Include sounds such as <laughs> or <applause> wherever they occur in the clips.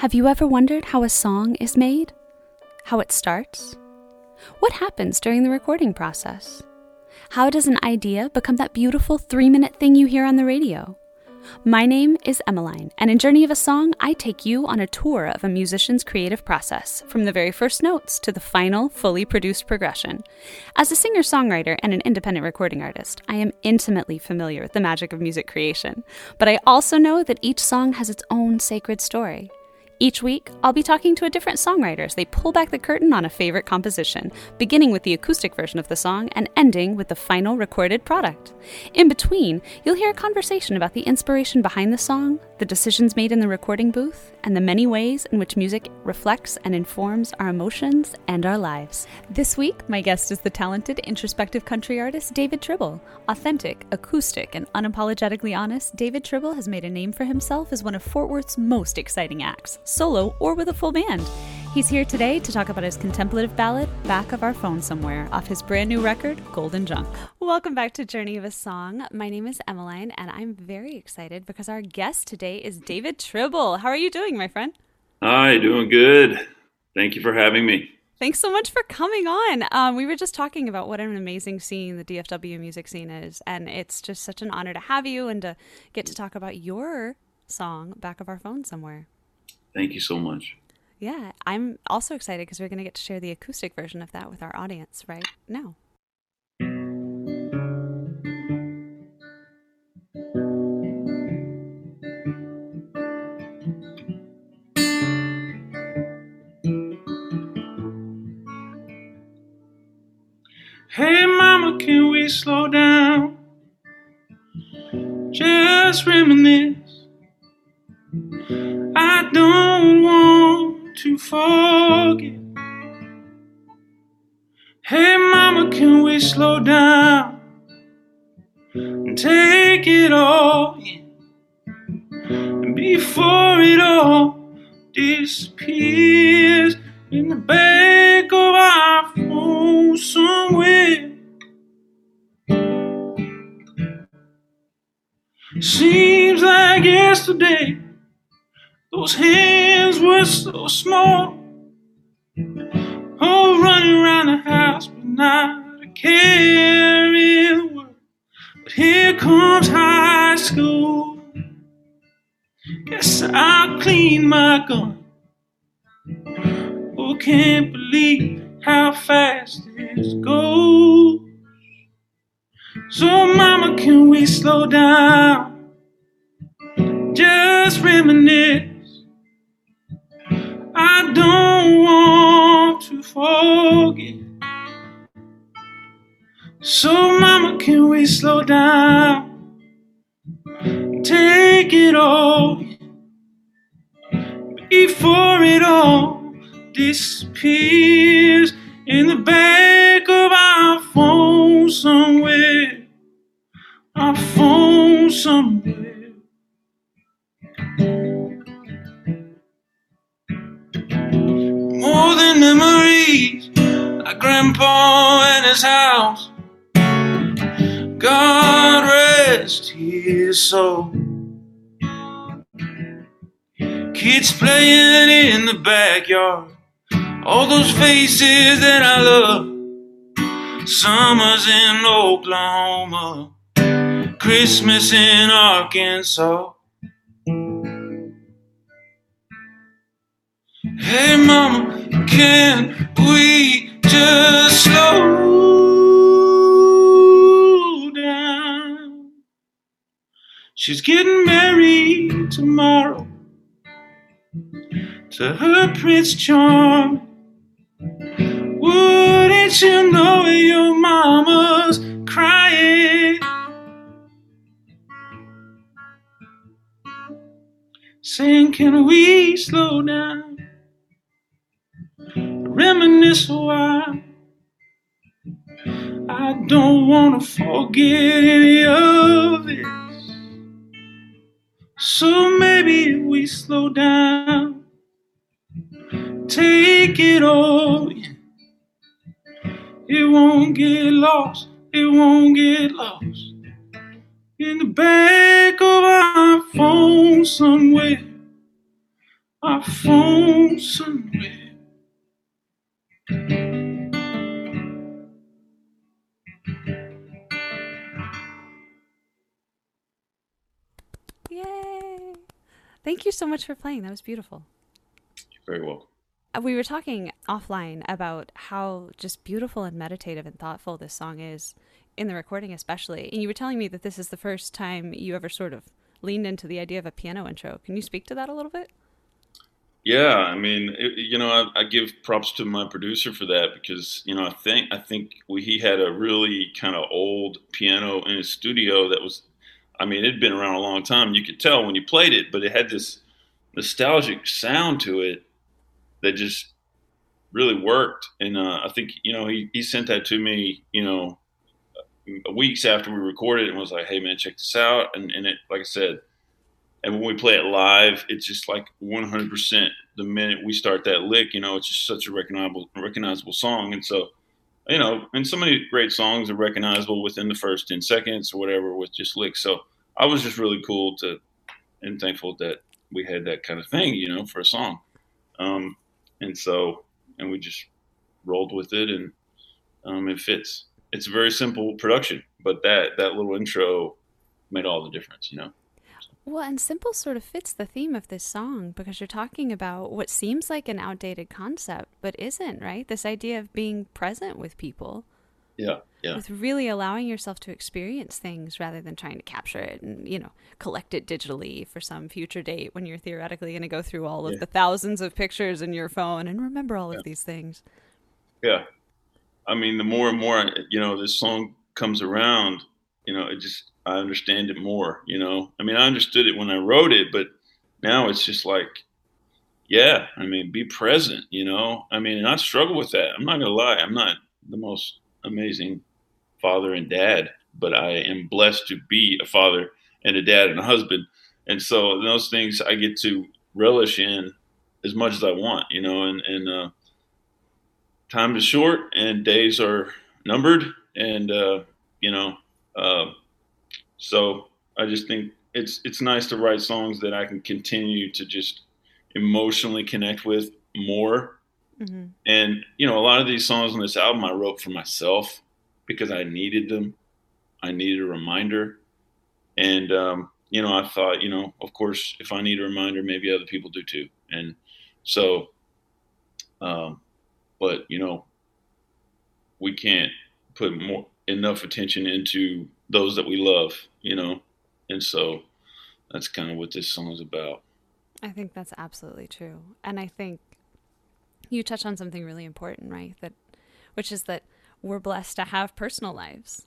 Have you ever wondered how a song is made? How it starts? What happens during the recording process? How does an idea become that beautiful three minute thing you hear on the radio? My name is Emmeline, and in Journey of a Song, I take you on a tour of a musician's creative process, from the very first notes to the final, fully produced progression. As a singer songwriter and an independent recording artist, I am intimately familiar with the magic of music creation, but I also know that each song has its own sacred story. Each week, I'll be talking to a different songwriter as they pull back the curtain on a favorite composition, beginning with the acoustic version of the song and ending with the final recorded product. In between, you'll hear a conversation about the inspiration behind the song, the decisions made in the recording booth, and the many ways in which music reflects and informs our emotions and our lives. This week, my guest is the talented, introspective country artist David Tribble. Authentic, acoustic, and unapologetically honest, David Tribble has made a name for himself as one of Fort Worth's most exciting acts, solo or with a full band. He's here today to talk about his contemplative ballad, Back of Our Phone Somewhere, off his brand new record, Golden Junk. Welcome back to Journey of a Song. My name is Emmeline, and I'm very excited because our guest today is David Tribble. How are you doing, my friend? Hi, doing good. Thank you for having me. Thanks so much for coming on. Um, we were just talking about what an amazing scene the DFW music scene is, and it's just such an honor to have you and to get to talk about your song, Back of Our Phone Somewhere. Thank you so much. Yeah, I'm also excited because we're going to get to share the acoustic version of that with our audience right now. Hey, mama, can we slow down? Just reminisce. Forget. Hey, mama, can we slow down and take it all in before it all disappears in the back of our phone somewhere? Seems like yesterday. Those hands were so small. Oh, running around the house, but not a care in the world. But here comes high school. Guess I'll clean my gun. Oh, can't believe how fast it goes. So, mama, can we slow down? Just reminisce. I don't want to forget. So, mama, can we slow down? Take it all before it all disappears in the back of our phone somewhere. Our phone somewhere. Grandpa and his house. God rest his soul. Kids playing in the backyard. All those faces that I love. Summers in Oklahoma. Christmas in Arkansas. Hey mama, can we just slow down? She's getting married tomorrow to her Prince Charming. Wouldn't you know your mama's crying? Saying, can we slow down? Reminisce a while. I don't want to forget any of this. So maybe we slow down, take it all in. It won't get lost, it won't get lost in the back of our phone somewhere. our phone somewhere. Yay! Thank you so much for playing. That was beautiful. You're very welcome. Uh, We were talking offline about how just beautiful and meditative and thoughtful this song is in the recording, especially. And you were telling me that this is the first time you ever sort of leaned into the idea of a piano intro. Can you speak to that a little bit? Yeah, I mean, it, you know, I, I give props to my producer for that because you know I think I think we, he had a really kind of old piano in his studio that was, I mean, it'd been around a long time. You could tell when you played it, but it had this nostalgic sound to it that just really worked. And uh, I think you know he he sent that to me, you know, weeks after we recorded it and was like, "Hey man, check this out." And and it, like I said, and when we play it live, it's just like 100%. The minute we start that lick, you know, it's just such a recognizable recognizable song. And so, you know, and so many great songs are recognizable within the first 10 seconds or whatever with just licks. So I was just really cool to and thankful that we had that kind of thing, you know, for a song. Um, and so, and we just rolled with it and um, it fits. It's a very simple production, but that that little intro made all the difference, you know. Well, and simple sort of fits the theme of this song because you're talking about what seems like an outdated concept, but isn't, right? This idea of being present with people. Yeah, yeah. With really allowing yourself to experience things rather than trying to capture it and, you know, collect it digitally for some future date when you're theoretically going to go through all of Yeah. the thousands of pictures in your phone and remember all Yeah. of these things. Yeah. I mean, the more and more, you know, this song comes around, you know, it just, I understand it more, you know. I mean, I understood it when I wrote it, but now it's just like, yeah, I mean, be present, you know. I mean, and I struggle with that. I'm not to lie. I'm not the most amazing father and dad, but I am blessed to be a father and a dad and a husband. And so those things I get to relish in as much as I want, you know, and, and, uh, time is short and days are numbered and uh, you know uh, so i just think it's it's nice to write songs that i can continue to just emotionally connect with more. Hmm and you know a lot of these songs on this album i wrote for myself because i needed them. I needed a reminder. And um, you know i thought you know of course if i need a reminder maybe other people do too. And so um, but you know we can't put more enough attention into those that we love you know and so that's kind of what this song is about I think that's absolutely true. And I think you touch on something really important, right? That which is that we're blessed to have personal lives.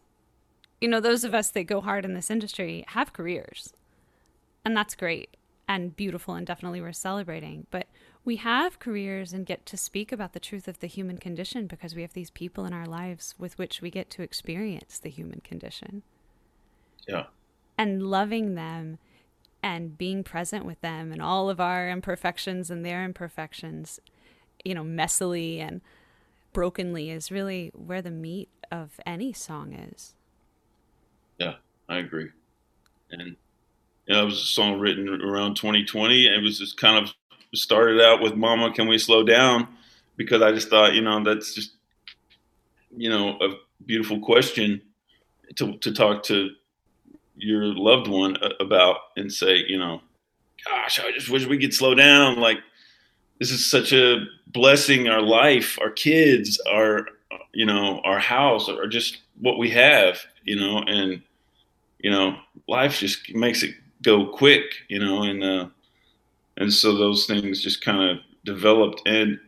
You know, those of us that go hard in this industry have careers. And that's great and beautiful and definitely worth celebrating. But we have careers and get to speak about the truth of the human condition because we have these people in our lives with which we get to experience the human condition yeah. and loving them and being present with them and all of our imperfections and their imperfections, you know, messily and brokenly is really where the meat of any song is. yeah i agree. And you know it was a song written around 2020 and it was just kind of started out with mama can we slow down? Because i just thought you know that's just you know a beautiful question to, to talk to your loved one about and say you know gosh i just wish we could slow down. Like this is such a blessing our life our kids our you know our house or just what we have you know and you know life just makes it go quick you know and uh and so those things just kind of developed. And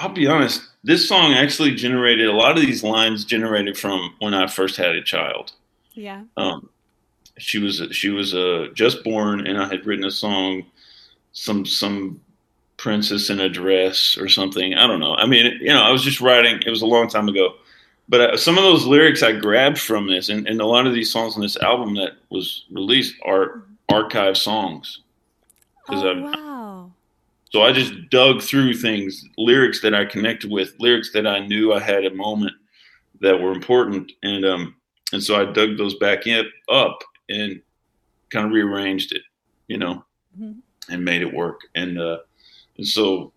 i'll be honest this song actually generated a lot of these lines generated from when i first had a child. Yeah. um, she was she was uh, just born, and I had written a song, some some princess in a dress or something. I don't know. I mean, you know, I was just writing. It was a long time ago, but uh, some of those lyrics I grabbed from this, and, and a lot of these songs on this album that was released are archive songs. Oh, I'm- wow. So I just dug through things, lyrics that I connected with, lyrics that I knew I had a moment that were important, and um, and so I dug those back in, up and kind of rearranged it, you know, Mhm. and made it work. And uh, and so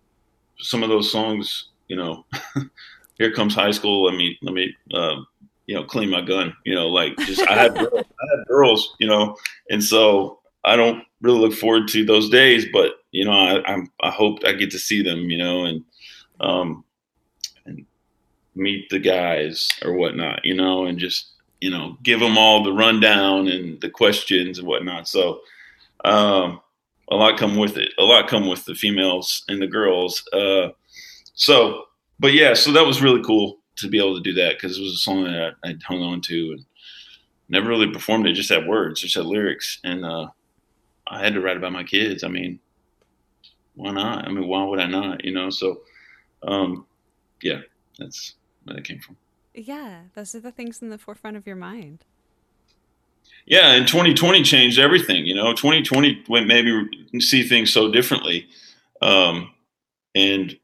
some of those songs, you know, <laughs> here comes high school. Let me let me uh, you know clean my gun. You know, like just I had girls, I had girls, you know, and so I don't really look forward to those days, but you know, I, I'm I hope I get to see them, you know, and um, and meet the guys or whatnot, you know, and just you know give them all the rundown and the questions and whatnot. So um, a lot come with it. A lot come with the females and the girls. Uh, so, but yeah, so that was really cool to be able to do that because it was a song that I, I hung on to and never really performed it. Just had words, just had lyrics, and uh, I had to write about my kids. I mean, why not? I mean, why would I not? You know, so um, yeah, that's where that came from. Yeah, those are the things in the forefront of your mind. Yeah, and 2020 changed everything. You know, 2020 went maybe see things so differently, um, and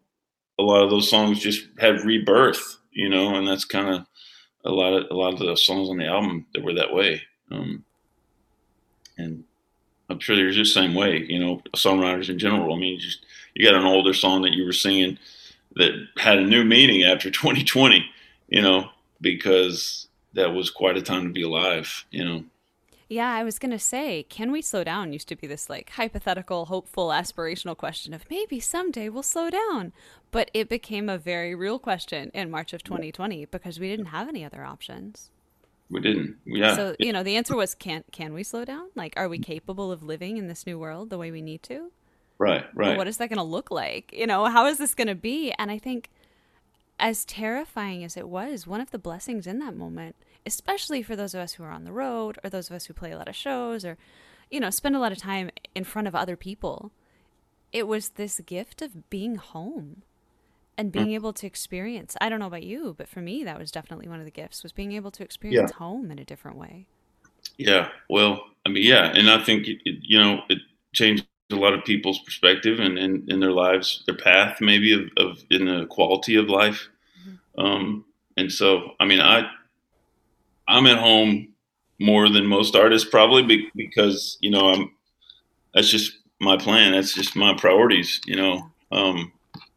a lot of those songs just had rebirth. You know, and that's kind of a lot of a lot of the songs on the album that were that way. Um, and I'm sure they're just the same way. You know, songwriters in general. I mean, just you got an older song that you were singing that had a new meaning after 2020. You know, because that was quite a time to be alive. You know. Yeah, I was going to say, can we slow down? Used to be this like hypothetical, hopeful, aspirational question of maybe someday we'll slow down. But it became a very real question in March of 2020 because we didn't have any other options. We didn't. Yeah. So, you know, the answer was can can we slow down? Like are we capable of living in this new world the way we need to? Right, right. What is that going to look like? You know, how is this going to be? And I think as terrifying as it was, one of the blessings in that moment especially for those of us who are on the road or those of us who play a lot of shows or you know spend a lot of time in front of other people it was this gift of being home and being mm. able to experience i don't know about you but for me that was definitely one of the gifts was being able to experience yeah. home in a different way yeah well i mean yeah and i think it, you know it changed a lot of people's perspective and in, in, their lives their path maybe of, of in the quality of life mm-hmm. um, and so i mean i I'm at home more than most artists probably because you know I'm that's just my plan. That's just my priorities. You know, um,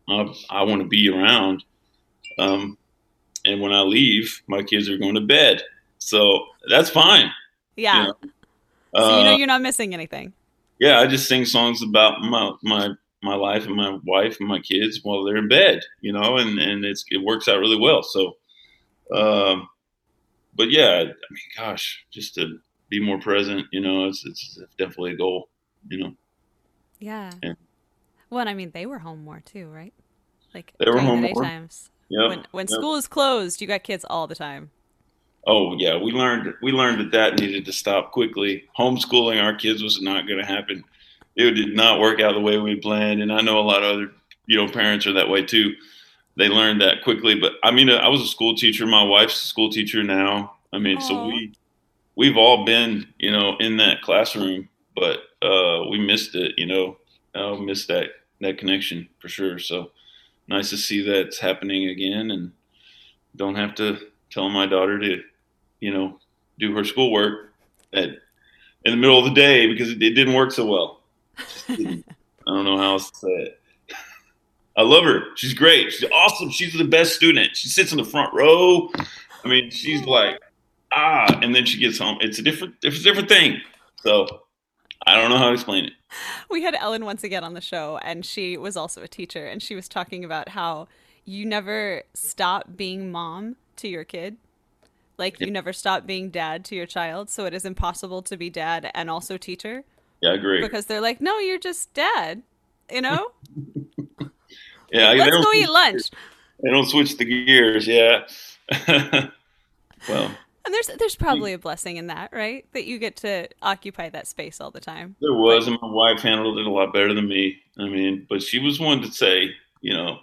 I, I want to be around, um, and when I leave, my kids are going to bed, so that's fine. Yeah. You know? So you know uh, you're not missing anything. Yeah, I just sing songs about my my my life and my wife and my kids while they're in bed. You know, and and it's it works out really well. So. Um, but yeah, I mean, gosh, just to be more present, you know, it's it's definitely a goal, you know. Yeah. And, well, and I mean, they were home more too, right? Like they were home the times. Yeah. When when yep. school is closed, you got kids all the time. Oh yeah, we learned we learned that that needed to stop quickly. Homeschooling our kids was not going to happen. It did not work out the way we planned, and I know a lot of other you know parents are that way too they learned that quickly. But I mean, I was a school teacher. My wife's a school teacher now. I mean, Aww. so we we've all been, you know, in that classroom, but uh, we missed it. You know, I missed that that connection for sure. So nice to see that's happening again, and don't have to tell my daughter to, you know, do her schoolwork at in the middle of the day because it, it didn't work so well. I don't know how else to say it. I love her. She's great. She's awesome. She's the best student. She sits in the front row. I mean, she's like, ah, and then she gets home. It's a different, it's a different thing. So I don't know how to explain it. We had Ellen once again on the show, and she was also a teacher, and she was talking about how you never stop being mom to your kid. Like you never stop being dad to your child, so it is impossible to be dad and also teacher. Yeah, I agree. Because they're like, no, you're just dad, you know. <laughs> Yeah, let's go eat lunch. They don't switch the gears. Yeah. <laughs> well. And there's there's probably a blessing in that, right? That you get to occupy that space all the time. There was, and my wife handled it a lot better than me. I mean, but she was one to say, you know,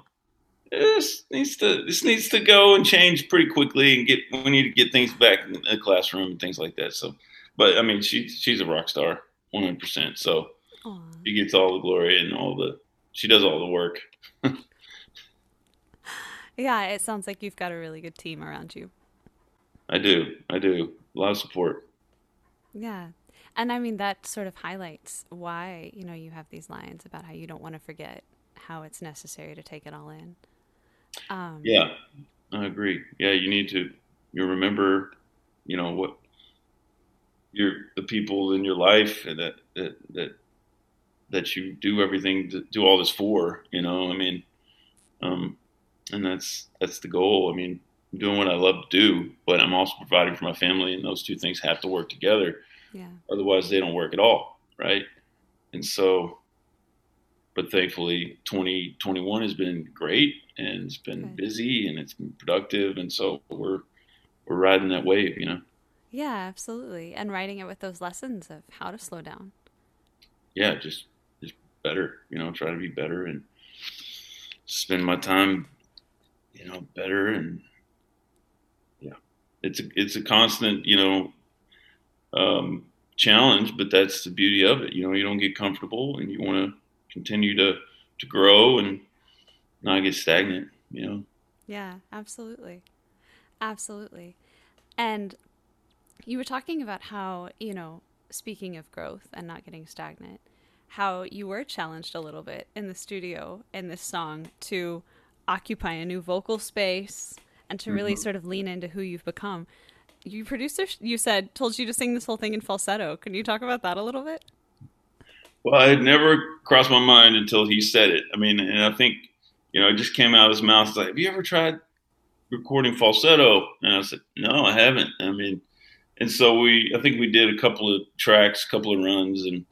this needs to this needs to go and change pretty quickly, and get we need to get things back in the classroom and things like that. So, but I mean, she she's a rock star, one hundred percent. So Aww. she gets all the glory and all the she does all the work. <laughs> yeah, it sounds like you've got a really good team around you. I do. I do. A lot of support. Yeah. And I mean that sort of highlights why, you know, you have these lines about how you don't want to forget how it's necessary to take it all in. Um, Yeah, I agree. Yeah, you need to you remember, you know what your the people in your life that that that that you do everything to do all this for. You know, I mean, um, and that's that's the goal. I mean, I'm doing what I love to do, but I'm also providing for my family, and those two things have to work together. Yeah. Otherwise, they don't work at all, right? And so, but thankfully, 2021 has been great, and it's been busy, and it's been productive, and so we're we're riding that wave, you know. Yeah, absolutely. And writing it with those lessons of how to slow down. Yeah, just just better, you know. Try to be better and spend my time, you know, better, and yeah, it's a it's a constant, you know, um, challenge, but that's the beauty of it. You know, you don't get comfortable, and you want to continue to to grow and not get stagnant. You know. Yeah, absolutely. Absolutely. And you were talking about how, you know, speaking of growth and not getting stagnant, how you were challenged a little bit in the studio in this song to occupy a new vocal space and to really mm-hmm. sort of lean into who you've become. Your producer, you said, told you to sing this whole thing in falsetto. Can you talk about that a little bit? Well, it never crossed my mind until he said it. I mean, and I think, you know, it just came out of his mouth. It's like, have you ever tried recording falsetto? And I said, no, I haven't. I mean, and so we, I think we did a couple of tracks, a couple of runs, and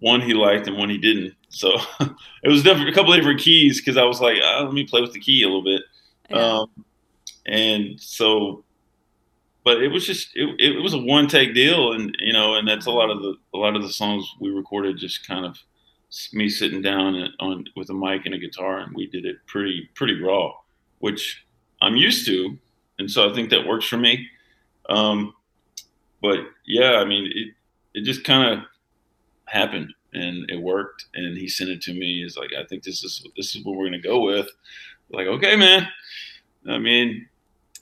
one he liked and one he didn't. So <laughs> it was different, a couple of different keys because I was like, oh, let me play with the key a little bit. Yeah. Um, and so, but it was just it, it was a one take deal, and you know, and that's a lot of the a lot of the songs we recorded just kind of me sitting down and, on with a mic and a guitar, and we did it pretty pretty raw, which I'm used to, and so I think that works for me. Um, but yeah, I mean, it it just kind of happened and it worked, and he sent it to me. He's like, I think this is this is what we're gonna go with. Like, okay, man. I mean,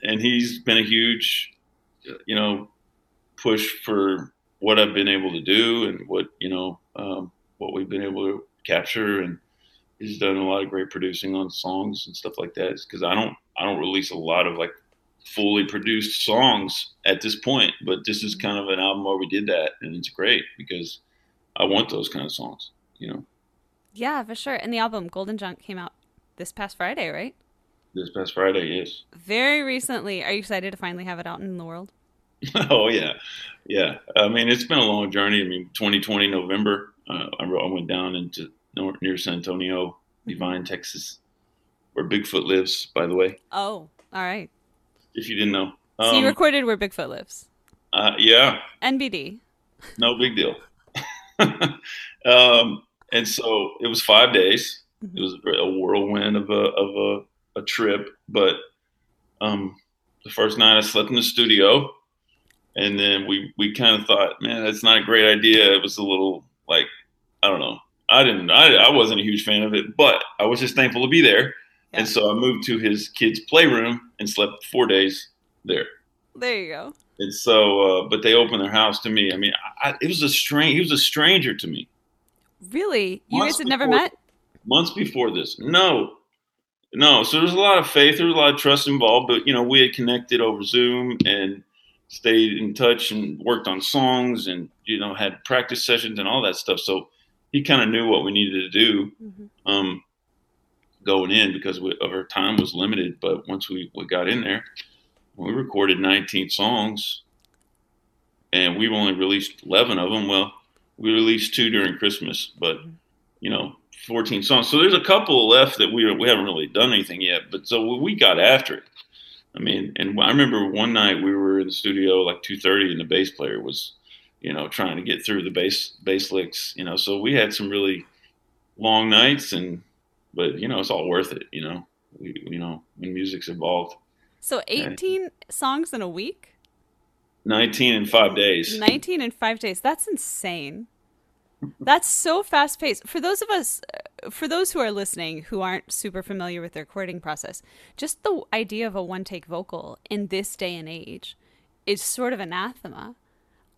and he's been a huge, you know, push for what I've been able to do and what you know um, what we've been able to capture, and he's done a lot of great producing on songs and stuff like that. Because I don't I don't release a lot of like fully produced songs at this point, but this is kind of an album where we did that, and it's great because I want those kind of songs, you know. Yeah, for sure. And the album Golden Junk came out this past Friday, right? This past Friday, yes. Very recently. Are you excited to finally have it out in the world? <laughs> oh yeah, yeah. I mean, it's been a long journey. I mean, 2020 November, uh, I, I went down into nor- near San Antonio, Devine, Texas, where Bigfoot lives. By the way, Oh, all right. if you didn't know. So you Um, recorded where Bigfoot lives. uh, yeah, NBD. no big deal. <laughs> um, and so it was five days. It was a whirlwind of a of a, a trip. But um, the first night I slept in the studio, and then we we kind of thought, man, that's not a great idea. It was a little like I don't know. I didn't. I, I wasn't a huge fan of it, but I was just thankful to be there. Yeah. And so I moved to his kids' playroom and slept four days there. There you go. And so, uh, but they opened their house to me. I mean, I, it was a strange. He was a stranger to me Really? You Months guys had never met? months before this. No, no. So there's a lot of faith. There was a lot of trust involved. But you know, we had connected over Zoom and stayed in touch and worked on songs and you know had practice sessions and all that stuff. So he kind of knew what we needed to do Mhm. um, going in because we, of our time was limited. But once we, we got in there, we recorded 19 songs, and we've only released 11 of them. Well, we released two during Christmas, but you know, 14 songs. So there's a couple left that we we haven't really done anything yet. But so we got after it. I mean, and I remember one night we were in the studio like 2:30, and the bass player was, you know, trying to get through the bass bass licks. You know, so we had some really long nights, and but you know, it's all worth it. You know, we, you know, when music's involved. So 18 songs in a week? 19 in five days. 19 in five days. That's insane. That's so fast paced. For those of us, uh, for those who are listening who aren't super familiar with the recording process, just the idea of a one take vocal in this day and age is sort of anathema.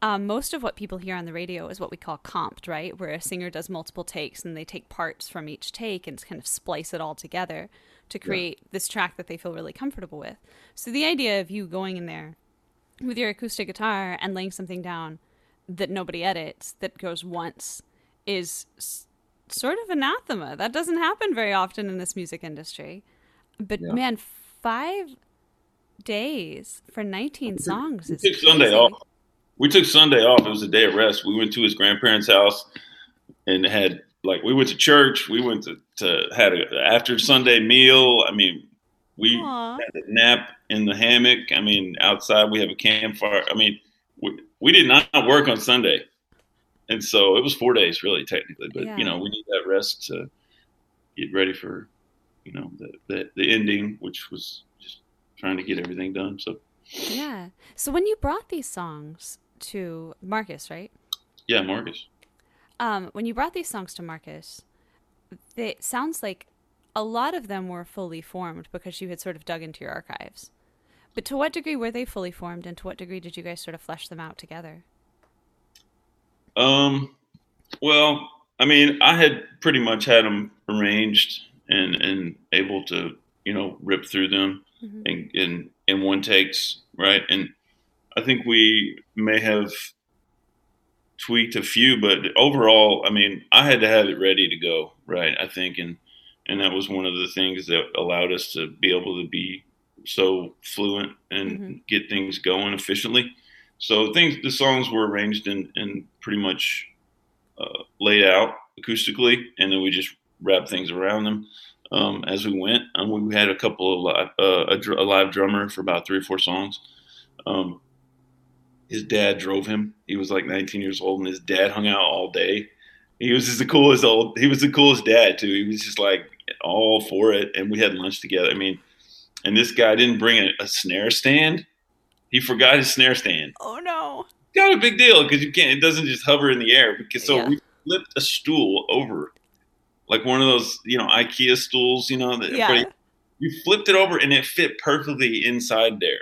um, most of what people hear on the radio is what we call comped, right? Where a singer does multiple takes and they take parts from each take and kind of splice it all together to create yeah. this track that they feel really comfortable with. So the idea of you going in there with your acoustic guitar and laying something down that nobody edits that goes once is s- sort of anathema. That doesn't happen very often in this music industry. But yeah. man, five days for 19 songs is took Sunday off. We took Sunday off. It was a day of rest. We went to his grandparents' house and had like we went to church. We went to, to had a after Sunday meal. I mean, we Aww. had a nap in the hammock. I mean, outside we have a campfire. I mean, we, we did not work on Sunday, and so it was four days really technically. But yeah. you know, we need that rest to get ready for you know the, the the ending, which was just trying to get everything done. So yeah. So when you brought these songs to Marcus, right? Yeah, Marcus. Um, when you brought these songs to Marcus, it sounds like a lot of them were fully formed because you had sort of dug into your archives. But to what degree were they fully formed, and to what degree did you guys sort of flesh them out together? Um, well, I mean, I had pretty much had them arranged and and able to you know rip through them mm-hmm. in, in in one takes, right? And I think we may have tweaked a few, but overall, I mean, I had to have it ready to go, right? I think, and and that was one of the things that allowed us to be able to be so fluent and mm-hmm. get things going efficiently. So things, the songs were arranged and, and pretty much uh, laid out acoustically, and then we just wrapped things around them um, as we went. And we had a couple of live, uh, a, a, live drummer for about three or four songs. Um, his dad drove him. He was like 19 years old, and his dad hung out all day. He was just the coolest old. He was the coolest dad too. He was just like all for it, and we had lunch together. I mean, and this guy didn't bring a, a snare stand. He forgot his snare stand. Oh no! Got a big deal because you can't. It doesn't just hover in the air. Because so yeah. we flipped a stool over, like one of those you know IKEA stools. You know that yeah. You flipped it over and it fit perfectly inside there.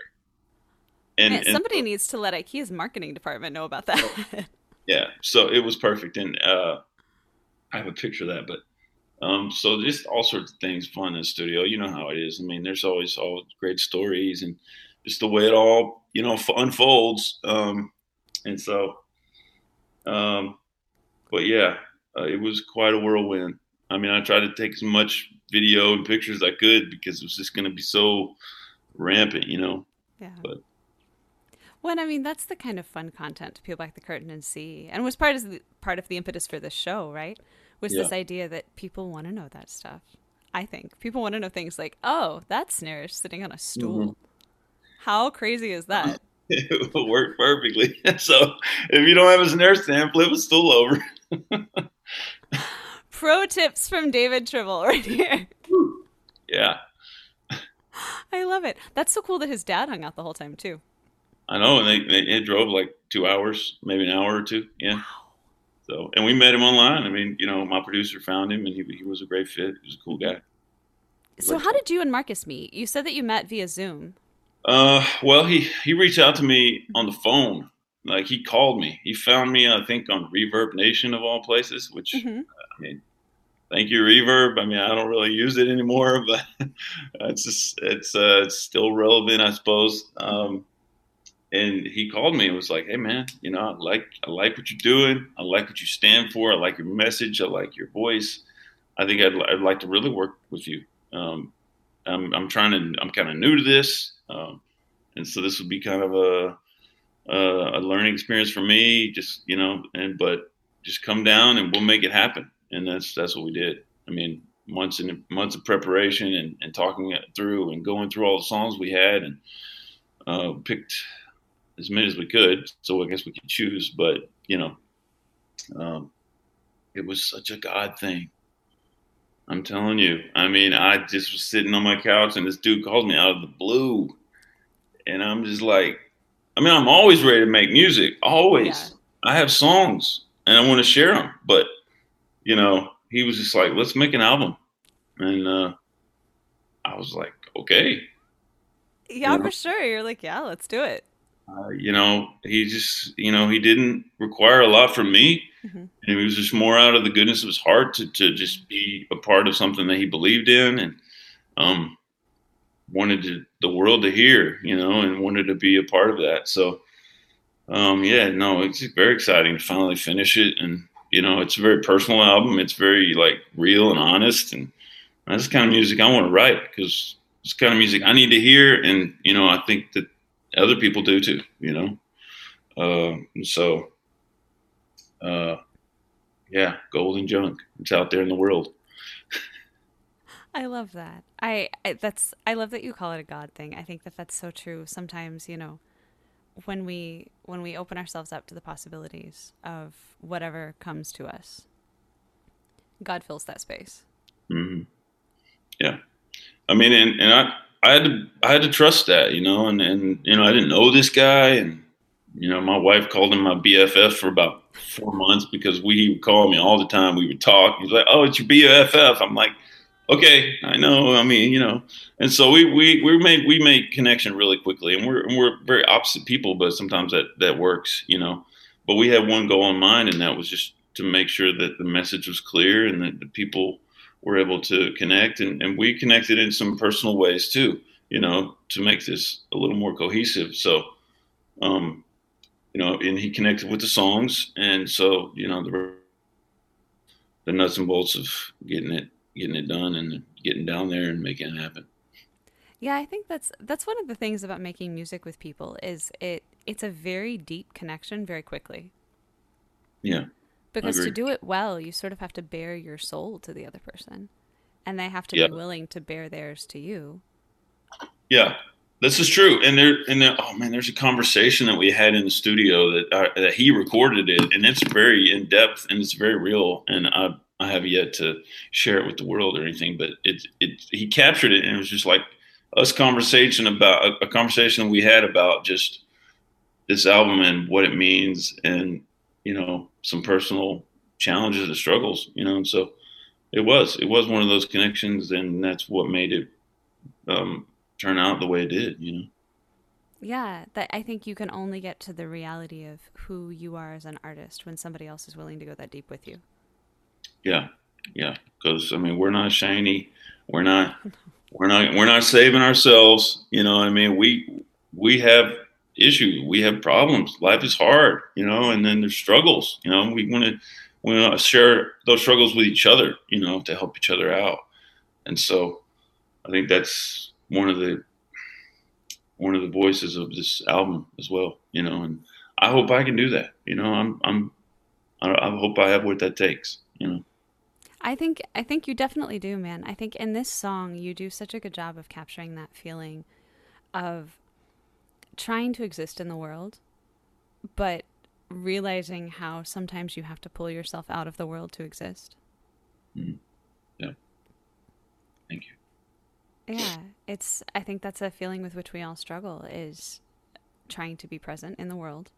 And, Man, somebody and, needs to let IKEA's marketing department know about that. yeah, so it was perfect, and uh, I have a picture of that. But um, so just all sorts of things fun in the studio. You know how it is. I mean, there's always all great stories and just the way it all you know unfolds. Um, and so, um, but yeah, uh, it was quite a whirlwind. I mean, I tried to take as much video and pictures as I could because it was just going to be so rampant, you know. Yeah. But well, I mean, that's the kind of fun content to peel back the curtain and see, and was part of the part of the impetus for this show, right? Was yeah. this idea that people want to know that stuff. I think people want to know things like, oh, that snare is sitting on a stool. Mm-hmm. How crazy is that? <laughs> it will work perfectly. <laughs> so if you don't have a snare stand, flip a stool over. <laughs> Pro tips from David Tribble right here. Yeah. I love it. That's so cool that his dad hung out the whole time too. I know, and they, they it drove like two hours, maybe an hour or two. Yeah. Wow. So, and we met him online. I mean, you know, my producer found him, and he he was a great fit. He was a cool guy. So, how did you and Marcus meet? You said that you met via Zoom. Uh, well, he he reached out to me on the phone. Like he called me. He found me, I think, on Reverb Nation of all places. Which mm-hmm. I mean, thank you, Reverb. I mean, I don't really use it anymore, <laughs> but it's just it's uh, it's still relevant, I suppose. Um, and he called me and was like, "Hey man, you know, I like I like what you're doing. I like what you stand for. I like your message. I like your voice. I think I'd, I'd like to really work with you. Um, I'm, I'm trying to. I'm kind of new to this, um, and so this would be kind of a, a, a learning experience for me. Just you know, and but just come down and we'll make it happen. And that's that's what we did. I mean, months and months of preparation and, and talking it through and going through all the songs we had and uh, picked as many as we could. So I guess we could choose, but you know, um, it was such a God thing. I'm telling you. I mean, I just was sitting on my couch and this dude called me out of the blue. And I'm just like, I mean, I'm always ready to make music, always. Yeah. I have songs and I want to share them. But, you know, he was just like, let's make an album. And uh, I was like, okay. Yeah, you know? for sure. You're like, yeah, let's do it. Uh, you know, he just, you know, he didn't require a lot from me. Mm-hmm. And he was just more out of the goodness of his heart to, to just be a part of something that he believed in and um, wanted to, the world to hear, you know, and wanted to be a part of that. So, um, yeah, no, it's very exciting to finally finish it. And, you know, it's a very personal album. It's very like real and honest. And that's the kind of music I want to write because it's the kind of music I need to hear. And, you know, I think that other people do too, you know? Uh, so, uh, yeah, golden junk. It's out there in the world. I love that. I, I, that's I love that you call it a God thing. I think that that's so true. Sometimes, you know, when we when we open ourselves up to the possibilities of whatever comes to us, God fills that space. Mm-hmm. Yeah, I mean, and and I I had to I had to trust that, you know, and and you know I didn't know this guy, and you know my wife called him my BFF for about four months because we he would call me all the time. We would talk. He's like, "Oh, it's your BFF." I'm like, "Okay, I know. I mean, you know." And so we we we made we made connection really quickly, and we're and we're very opposite people, but sometimes that that works, you know. But we had one goal in mind, and that was just to make sure that the message was clear and that the people were able to connect and, and we connected in some personal ways too, you know, to make this a little more cohesive. So, um, you know, and he connected with the songs. And so, you know, the, the nuts and bolts of getting it, getting it done and getting down there and making it happen. Yeah, I think that's that's one of the things about making music with people is it it's a very deep connection very quickly. Yeah. Because to do it well, you sort of have to bare your soul to the other person, and they have to yeah. be willing to bare theirs to you. Yeah, this is true. And there, and there, oh man, there's a conversation that we had in the studio that uh, that he recorded it, and it's very in depth and it's very real. And I I have yet to share it with the world or anything, but it it he captured it, and it was just like us conversation about a, a conversation we had about just this album and what it means and you know some personal challenges and struggles you know and so it was it was one of those connections and that's what made it um, turn out the way it did you know? Yeah that i think you can only get to the reality of who you are as an artist when somebody else is willing to go that deep with you. Yeah yeah because i mean we're not shiny we're not <laughs> we're not we're not saving ourselves you know i mean we we have issue. We have problems. Life is hard, you know, and then there's struggles. You know, we want to we want to share those struggles with each other, you know, to help each other out. And so, I think that's one of the one of the voices of this album as well, you know. And I hope I can do that. You know, I'm I'm I hope I have what that takes. You know. I think I think you definitely do, man. I think in this song you do such a good job of capturing that feeling of trying to exist in the world, but realizing how sometimes you have to pull yourself out of the world to exist. Mm. Yeah. Thank you. Yeah, it's. I think that's a feeling with which we all struggle is trying to be present in the world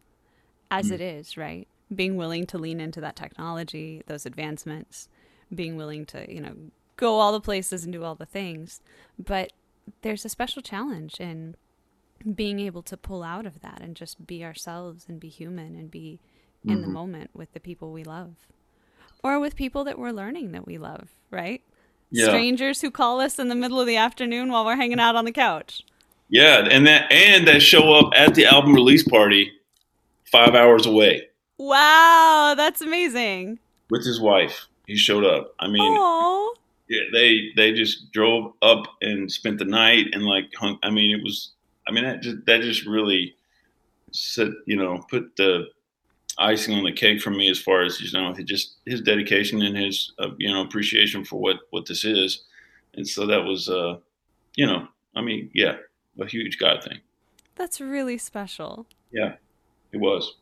as mm. it is, right? Being willing to lean into that technology, those advancements, being willing to, you know, go all the places and do all the things. But there's a special challenge in being able to pull out of that and just be ourselves and be human and be in mm-hmm. the moment with the people we love or with people that we're learning that we love, right? Yeah. Strangers who call us in the middle of the afternoon while we're hanging out on the couch. Yeah, and that and that show up at the album release party 5 hours away. Wow, that's amazing. With his wife. He showed up. I mean, Aww. Yeah, they they just drove up and spent the night and like hung I mean, it was I mean, that just, that just really said, you know, put the icing on the cake for me as far as you know, just his dedication and his uh, you know appreciation for what what this is, and so that was, uh, you know, I mean, yeah, a huge God thing. That's really special. Yeah, it was.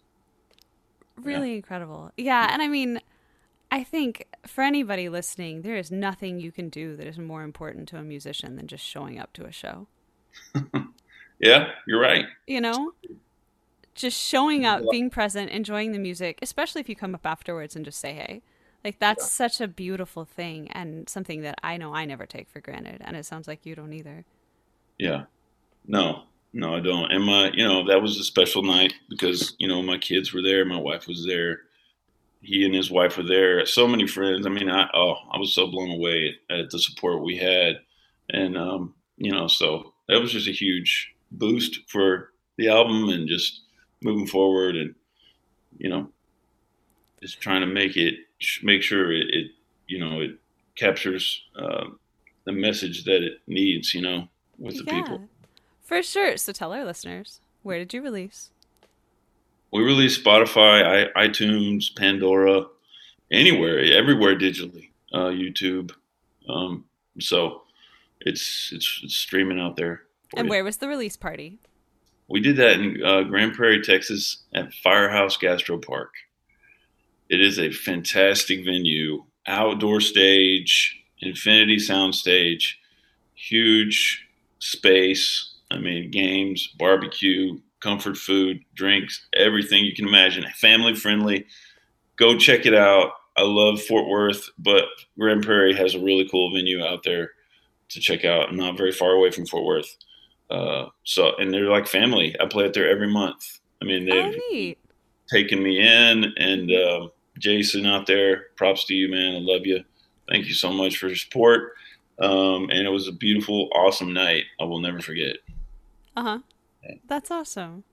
Really yeah. incredible. Yeah, and I mean, I think for anybody listening, there is nothing you can do that is more important to a musician than just showing up to a show. <laughs> Yeah, you're right. You know, just showing up, being present, enjoying the music, especially if you come up afterwards and just say hey. Like that's yeah. such a beautiful thing and something that I know I never take for granted and it sounds like you don't either. Yeah. No. no, I don't. And my, you know, that was a special night because you know my kids were there, my wife was there, he and his wife were there. So many friends. I mean, I oh, I was so blown away at the support we had, and um, you know, so that was just a huge boost for the album and just moving forward and you know, just trying to make it make sure it, it you know it captures uh, the message that it needs. You know, with the Yeah, people. For sure. So tell our listeners, where did you release? We release Spotify, I, iTunes, Pandora, anywhere, everywhere digitally, uh, YouTube. Um, so it's, it's it's streaming out there. And you. where was the release party? We did that in uh, Grand Prairie, Texas, at Firehouse Gastro Park. It is a fantastic venue, outdoor stage, infinity sound stage, huge space. I mean, games, barbecue, comfort food, drinks, everything you can imagine. Family friendly. Go check it out. I love Fort Worth, but Grand Prairie has a really cool venue out there to check out, not very far away from Fort Worth. Uh, so, and they're like family. I play it there every month. I mean, Oh, they've neat. taken me in, and uh, Jason out there, props to you, man. I love you. Thank you so much for your support. Um, and it was a beautiful, awesome night. I will never forget. Uh huh. That's awesome.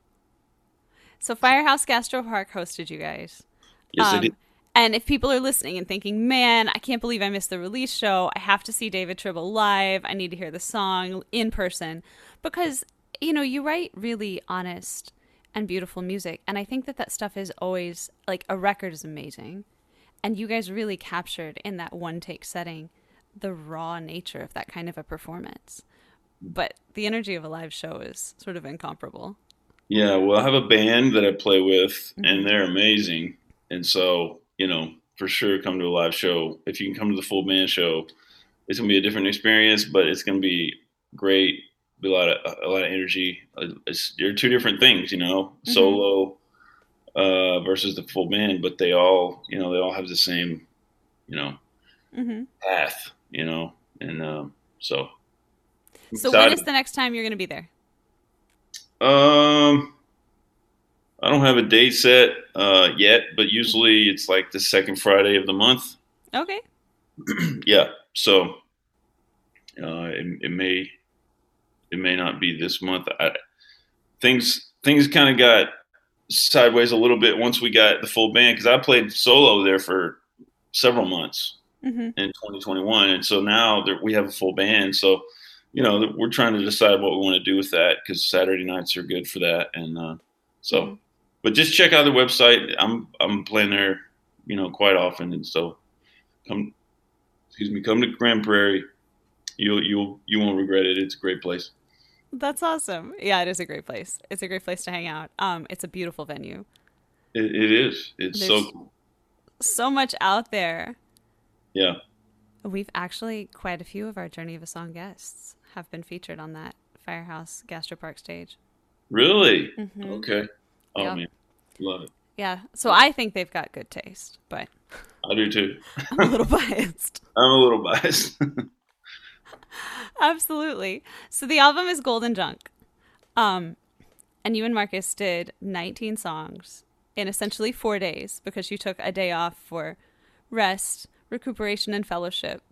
So Firehouse Gastro Park hosted you guys. Yes, I Um, did. And if people are listening and thinking, man, I can't believe I missed the release show, I have to see David Tribble live. I need to hear the song in person. Because, you know, you write really honest and beautiful music. And I think that that stuff is always like a record is amazing. And you guys really captured in that one take setting the raw nature of that kind of a performance. But the energy of a live show is sort of incomparable. Yeah, well, I have a band that I play with, and mm-hmm. they're amazing. And so, you know, for sure, come to a live show. If you can come to the full band show, it's gonna be a different experience, but it's gonna be great. Be a lot of a lot of energy. It's, they're two different things, you know, Mhm. solo uh, versus the full band, but they all, you know, they all have the same, you know, hmm path, you know, and um, so. I'm So, when is the next time you're going to be there? Um, I don't have a date set uh, yet, but usually it's like the second Friday of the month. Okay. <clears throat> yeah, so uh, it, it may it may not be this month. I, things things kind of got sideways a little bit once we got the full band because I played solo there for several months hmm in 2021, and so now that we have a full band, so you know we're trying to decide what we want to do with that because Saturday nights are good for that, and uh, so. Mhm. But just check out the website. I'm I'm playing there, you know, quite often, and so come, excuse me, come to Grand Prairie. You'll you'll you won't regret it. It's a great place. That's awesome. Yeah, it is a great place. It's a great place to hang out. Um, it's a beautiful venue. It, it is. It's There's- so cool. So much out there. Yeah. We've actually quite a few of our Journey of a Song guests have been featured on that Firehouse Gastropark stage. Really? Mhm. Okay. Oh Yeah. man, love it. Yeah, so I think they've got good taste, but I do too. <laughs> I'm a little biased. <laughs> I'm a little biased. <laughs> <laughs> Absolutely. So the album is Golden Junk. Um, and you and Marcus did 19 songs in essentially four days because you took a day off for rest, recuperation, and fellowship,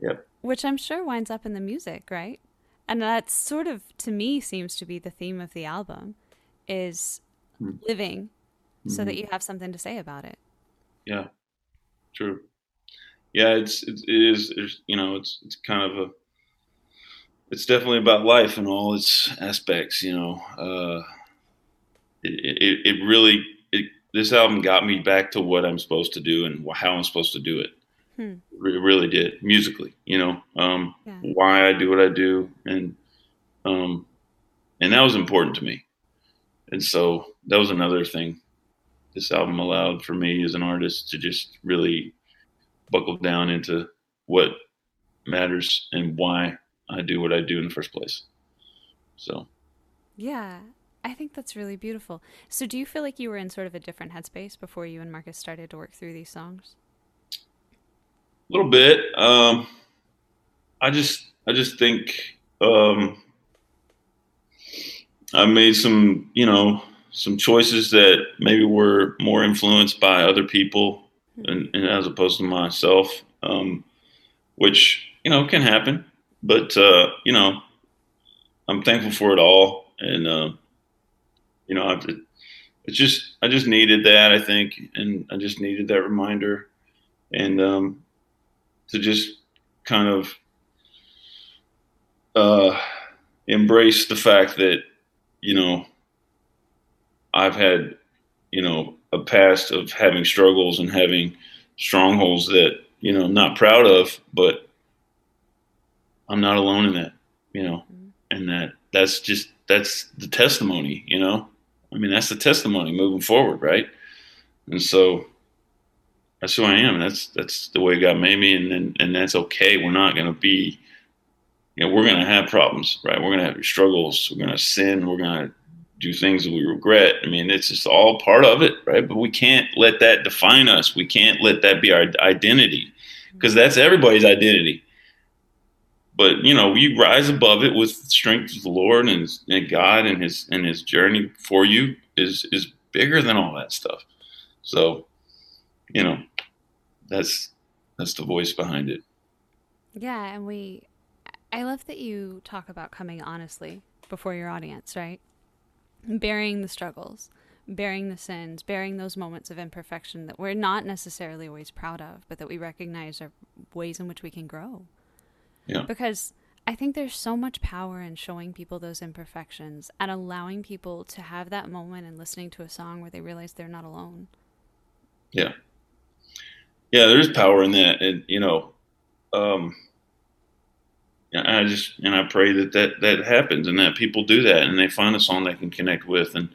yep. which I'm sure winds up in the music, right? And that sort of, to me, seems to be the theme of the album is Hmm. living so that you have something to say about it. Yeah. True. Yeah, it's it, it is. You know, it's it's kind of a. It's definitely about life and all its aspects. You know, uh, it, it it really it, this album got me back to what I'm supposed to do and how I'm supposed to do it. Hmm. It really did musically. You know, um, Yeah. why I do what I do, and um, and that was important to me. And so that was another thing this album allowed for me as an artist to just really buckle down into what matters and why I do what I do in the first place. So Yeah, I think that's really beautiful. So, do you feel like you were in sort of a different headspace before you and Marcus started to work through these songs? a little bit. Um, I just I just think um, I made some, you know, some choices that maybe were more influenced by other people and, and as opposed to myself, um, which you know can happen. But uh, you know, I'm thankful for it all, and uh, you know, I've, it's just I just needed that, I think, and I just needed that reminder, and um, to just kind of uh, embrace the fact that you know I've had you know a past of having struggles and having strongholds that you know not proud of, but I'm not alone in that, you know, mm-hmm. and that that's just that's the testimony, you know. I mean, that's the testimony moving forward, right? And so that's who I am. That's that's the way God made me, and and, and that's okay. We're not going to be, you know, we're going to have problems, right? We're going to have struggles. We're going to sin. We're going to do things that we regret. I mean, it's just all part of it, right? But we can't let that define us. We can't let that be our identity because that's everybody's identity. But you know, we rise above it with strength of the Lord and, and God and His and His journey for you is is bigger than all that stuff. So, you know, that's that's the voice behind it. Yeah, and we I love that you talk about coming honestly before your audience, right? bearing the struggles, bearing the sins, bearing those moments of imperfection that we're not necessarily always proud of, but that we recognize are ways in which we can grow. Yeah. Because I think there's so much power in showing people those imperfections and allowing people to have that moment and listening to a song where they realize they're not alone. Yeah. Yeah, there's power in that. And, you know, um, I just and I pray that that that happens and that people do that and they find a song they can connect with and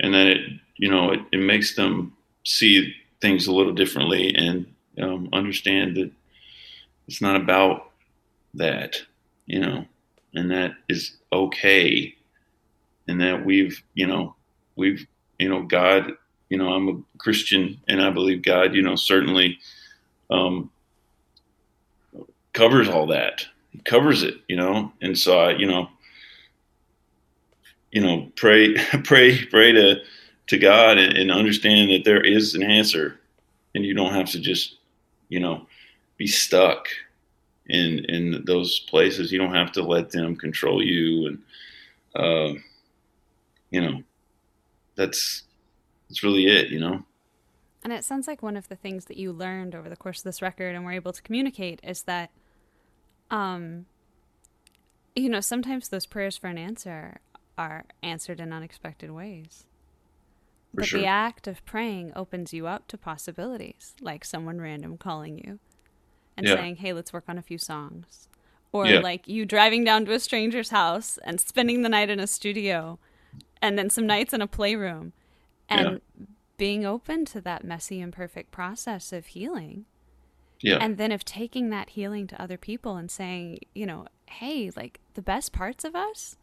and that it you know it, it makes them see things a little differently and um, understand that it's not about that you know and that is okay. And that we've you know we've you know God you know I'm a Christian and I believe God you know certainly um, covers all that. He covers it, you know. And so I, you know, you know, pray, <laughs> pray, pray to to God and, and understand that there is an answer, and you don't have to just, you know, be stuck in in those places. You don't have to let them control you, and uh, you know, that's that's really it, you know. And it sounds like one of the things that you learned over the course of this record and were able to communicate is that um you know sometimes those prayers for an answer are answered in unexpected ways for but sure. the act of praying opens you up to possibilities like someone random calling you and yeah. saying hey let's work on a few songs or yeah. like you driving down to a stranger's house and spending the night in a studio and then some nights in a playroom and yeah. being open to that messy imperfect process of healing yeah. And then of taking that healing to other people and saying, you know, hey, like the best parts of us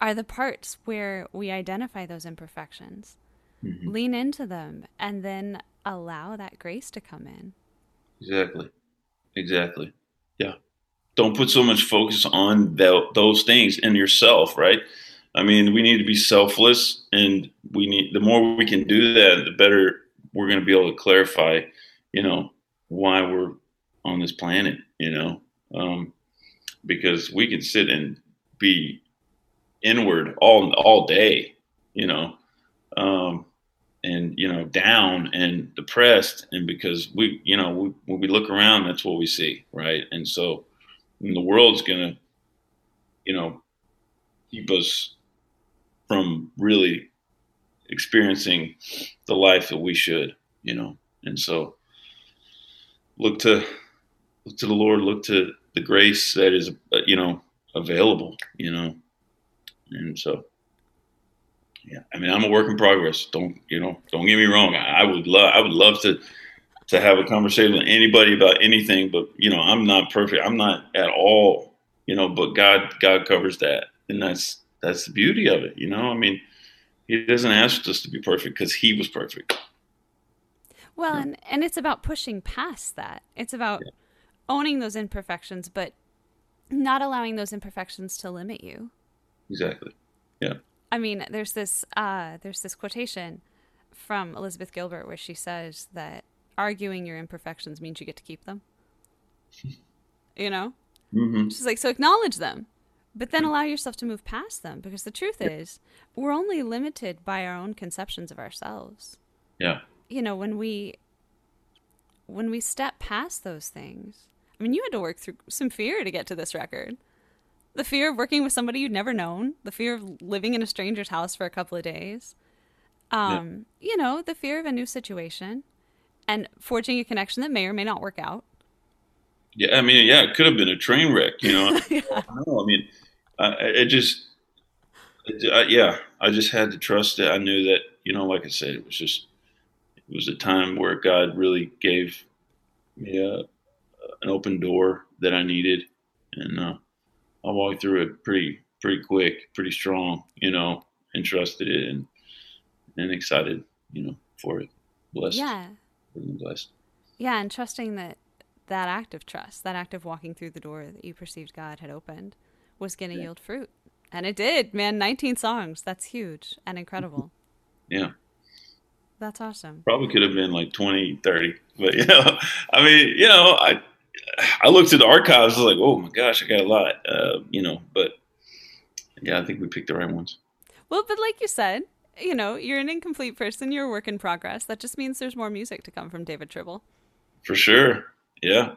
are the parts where we identify those imperfections, mm-hmm. lean into them, and then allow that grace to come in. Exactly. Exactly. Yeah. Don't put so much focus on th- those things and yourself, right? I mean, we need to be selfless, and we need the more we can do that, the better we're going to be able to clarify, you know, why we're on this planet, you know, um, because we can sit and be inward all all day, you know, um, and you know down and depressed, and because we, you know, we, when we look around, that's what we see, right? And so and the world's gonna, you know, keep us from really experiencing the life that we should, you know, and so look to look to the Lord, look to the grace that is uh, you know available, you know, and so yeah, I mean I'm a work in progress. Don't you know? Don't get me wrong. I, I would love I would love to to have a conversation with anybody about anything, but you know I'm not perfect. I'm not at all, you know. But God God covers that, and that's that's the beauty of it. You know, I mean, He doesn't ask us to be perfect because He was perfect. Well, yeah. and and it's about pushing past that. It's about yeah. owning those imperfections, but not allowing those imperfections to limit you. Exactly. Yeah. I mean, there's this uh, there's this quotation from Elizabeth Gilbert where she says that arguing your imperfections means you get to keep them. <laughs> You know, hmm she's like, so acknowledge them, but then allow yourself to move past them because the truth is, we're only limited by our own conceptions of ourselves. Yeah. You know, when we when we step past those things. I mean, you had to work through some fear to get to this record. The fear of working with somebody you'd never known, the fear of living in a stranger's house for a couple of days. Um, you know, the fear of a new situation and forging a connection that may or may not work out. Yeah, I mean, yeah, it could have been a train wreck, you know. <laughs> Yeah. No, I mean, uh, it just, it, I, yeah, I just had to trust it. I knew that, you know, like I said, it was just, it was a time where God really gave me a, an open door that I needed, and uh, I walked through it pretty, pretty quick, pretty strong, you know, and trusted it, and and excited, you know, for it. Blessed, Yeah. blessed. Yeah, and trusting that that act of trust, that act of walking through the door that you perceived God had opened, was going to yield fruit. And it did, man. 19 songs. That's huge and incredible. <laughs> Yeah. That's awesome. probably could have been like 20 30 but you know i mean you know i i looked at the archives I was like oh my gosh i got a lot uh, you know but yeah i think we picked the right ones Well, but like you said, you know, you're an incomplete person. You're a work in progress. That just means there's more music to come from David Tribble. for sure yeah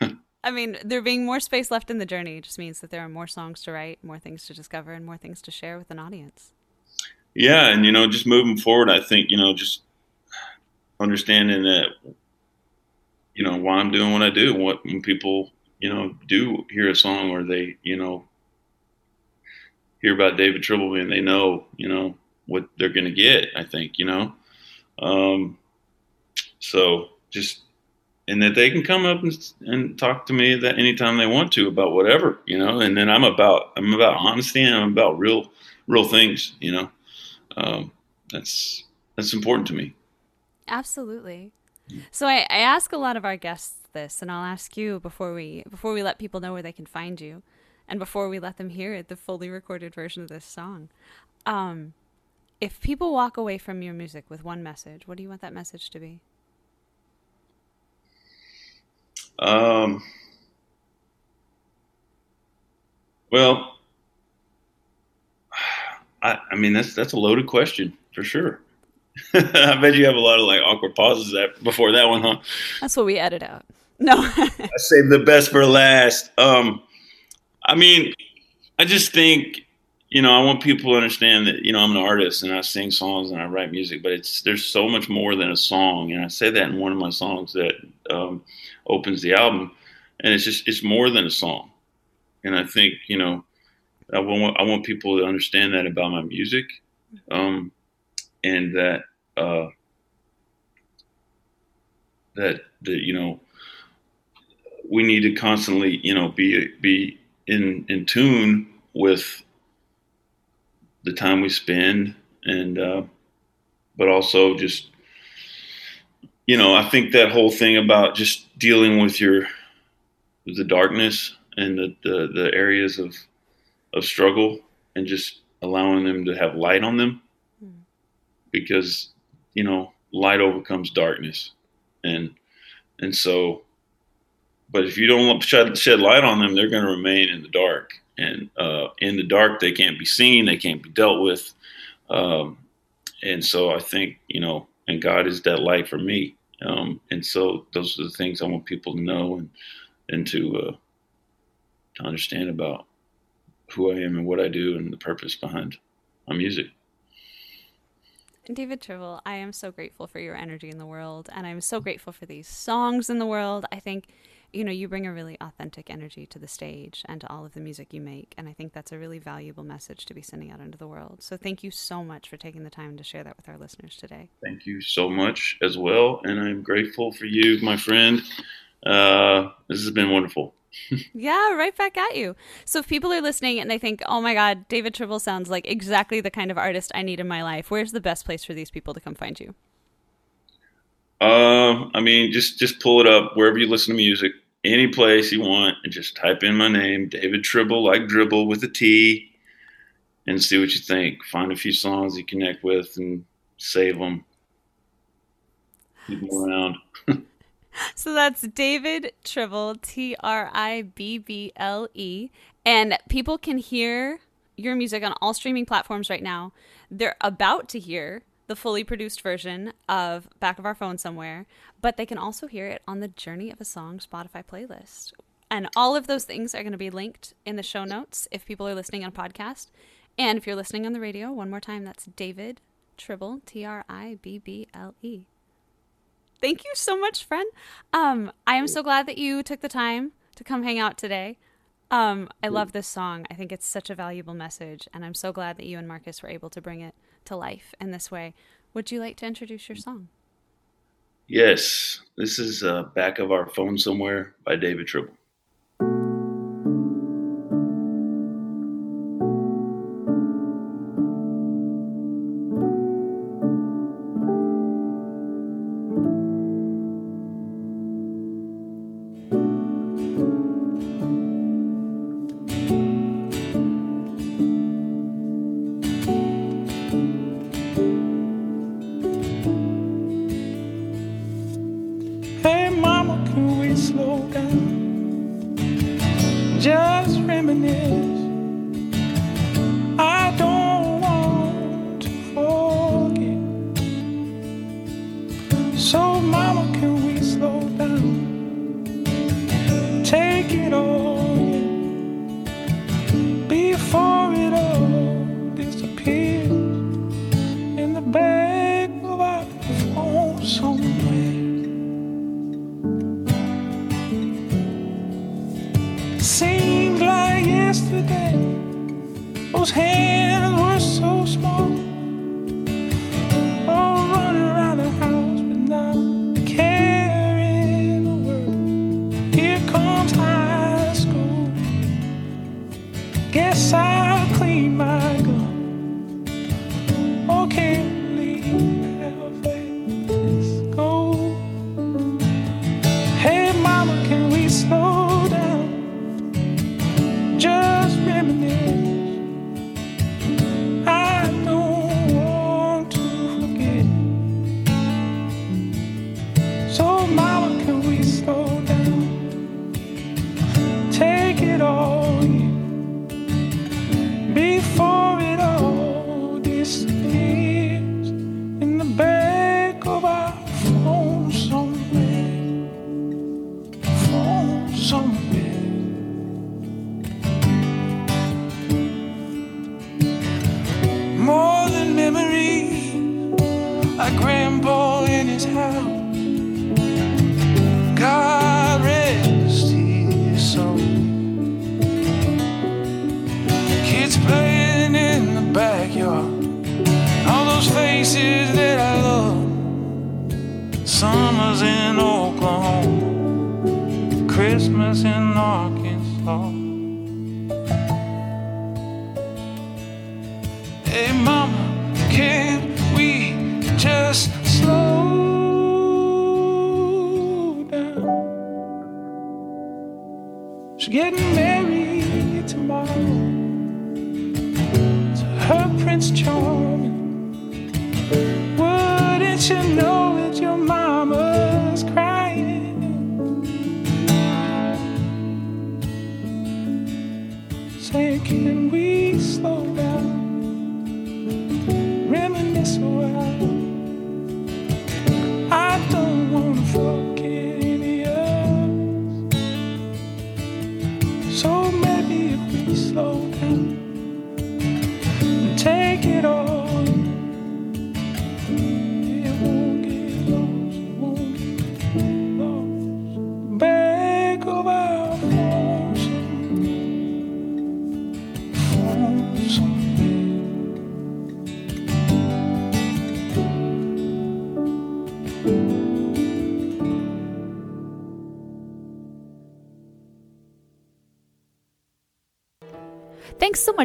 <laughs> I mean, there being more space left in the journey just means that there are more songs to write, more things to discover, and more things to share with an audience. yeah and you know just moving forward i think you know just understanding that you know why i'm doing what i do what when people you know do hear a song or they you know hear about david tribble and they know you know what they're going to get i think you know um so just and that they can come up and, and talk to me that anytime they want to about whatever you know and then i'm about i'm about honesty and i'm about real real things you know um, that's that's important to me. Absolutely. So I, I ask a lot of our guests this, and I'll ask you before we before we let people know where they can find you, and before we let them hear the fully recorded version of this song. Um, if people walk away from your music with one message, what do you want that message to be? Um, well, <sighs> I, I mean that's that's a loaded question for sure. <laughs> I bet you have a lot of like awkward pauses that before that one, huh? That's what we edit out. No. <laughs> I saved the best for last. Um, I mean, I just think, you know, I want people to understand that, you know, I'm an artist and I sing songs and I write music, but it's there's so much more than a song, and I say that in one of my songs that um, opens the album, and it's just it's more than a song, and I think, you know, I want I want people to understand that about my music, um, and that uh, that that you know we need to constantly, you know, be be in in tune with the time we spend, and uh, but also just, you know, I think that whole thing about just dealing with your with the darkness and the, the the areas of of struggle, and just allowing them to have light on them. Because you know, light overcomes darkness, and and so but if you don't shed, shed light on them, they're going to remain in the dark. And uh, in the dark, they can't be seen, they can't be dealt with. Um, and so I think, you know, and God is that light for me. Um, and so those are the things I want people to know and, and to, uh, to understand about who I am and what I do and the purpose behind my music. David Tribble, I am so grateful for your energy in the world, and I'm so grateful for these songs in the world. I think, you know, you bring a really authentic energy to the stage and to all of the music you make, and I think that's a really valuable message to be sending out into the world. So thank you so much for taking the time to share that with our listeners today. Thank you so much as well. And I'm grateful for you, my friend. Uh, this has been wonderful. <laughs> Yeah, right back at you. So if people are listening and they think, "Oh my God, David Tribble sounds like exactly the kind of artist I need in my life," where's the best place for these people to come find you? Uh, I mean, just just pull it up wherever you listen to music, any place you want, and just type in my name, David Tribble, like dribble with a T, and see what you think. Find a few songs you connect with and save them. Keep them around. <laughs> so that's David Tribble, T R I B B L E. And people can hear your music on all streaming platforms right now. They're about to hear the fully produced version of Back of Our Phone Somewhere, but they can also hear it on the Journey of a Song Spotify playlist. And all of those things are going to be linked in the show notes if people are listening on podcast. And if you're listening on the radio, one more time, that's David Tribble, T R I B B L E. Thank you so much, friend. Um, I am so glad that you took the time to come hang out today. Um, I love this song. I think it's such a valuable message, and I'm so glad that you and Marcus were able to bring it to life in this way. Would you like to introduce your song? Yes, this is uh, Back of Our Phone Somewhere by David Tribble.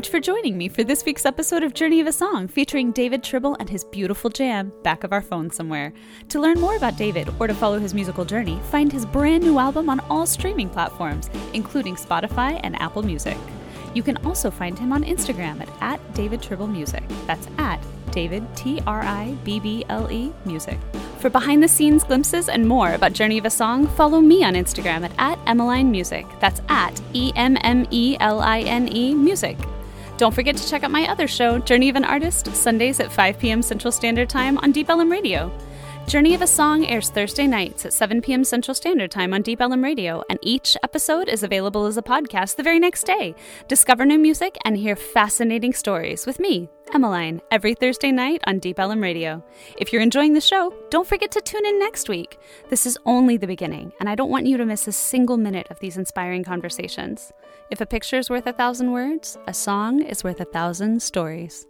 Much for joining me for this week's episode of Journey of a Song featuring David Tribble and his beautiful jam, Back of Our Phone Somewhere. To learn more about David or to follow his musical journey, find his brand new album on all streaming platforms, including Spotify and Apple Music. You can also find him on Instagram at, at David Tribble Music. That's at David T R I B B L E Music. For behind the scenes glimpses and more about Journey of a Song, follow me on Instagram at, at Emmeline Music. That's at E M M E L I N E Music. Don't forget to check out my other show, Journey of an Artist, Sundays at 5 p.m. Central Standard Time on Deep Ellum Radio. Journey of a Song airs Thursday nights at 7 p.m. Central Standard Time on Deep Ellum Radio, and each episode is available as a podcast the very next day. Discover new music and hear fascinating stories with me, Emmeline, every Thursday night on Deep Ellum Radio. If you're enjoying the show, don't forget to tune in next week. This is only the beginning, and I don't want you to miss a single minute of these inspiring conversations. If a picture is worth a thousand words, a song is worth a thousand stories.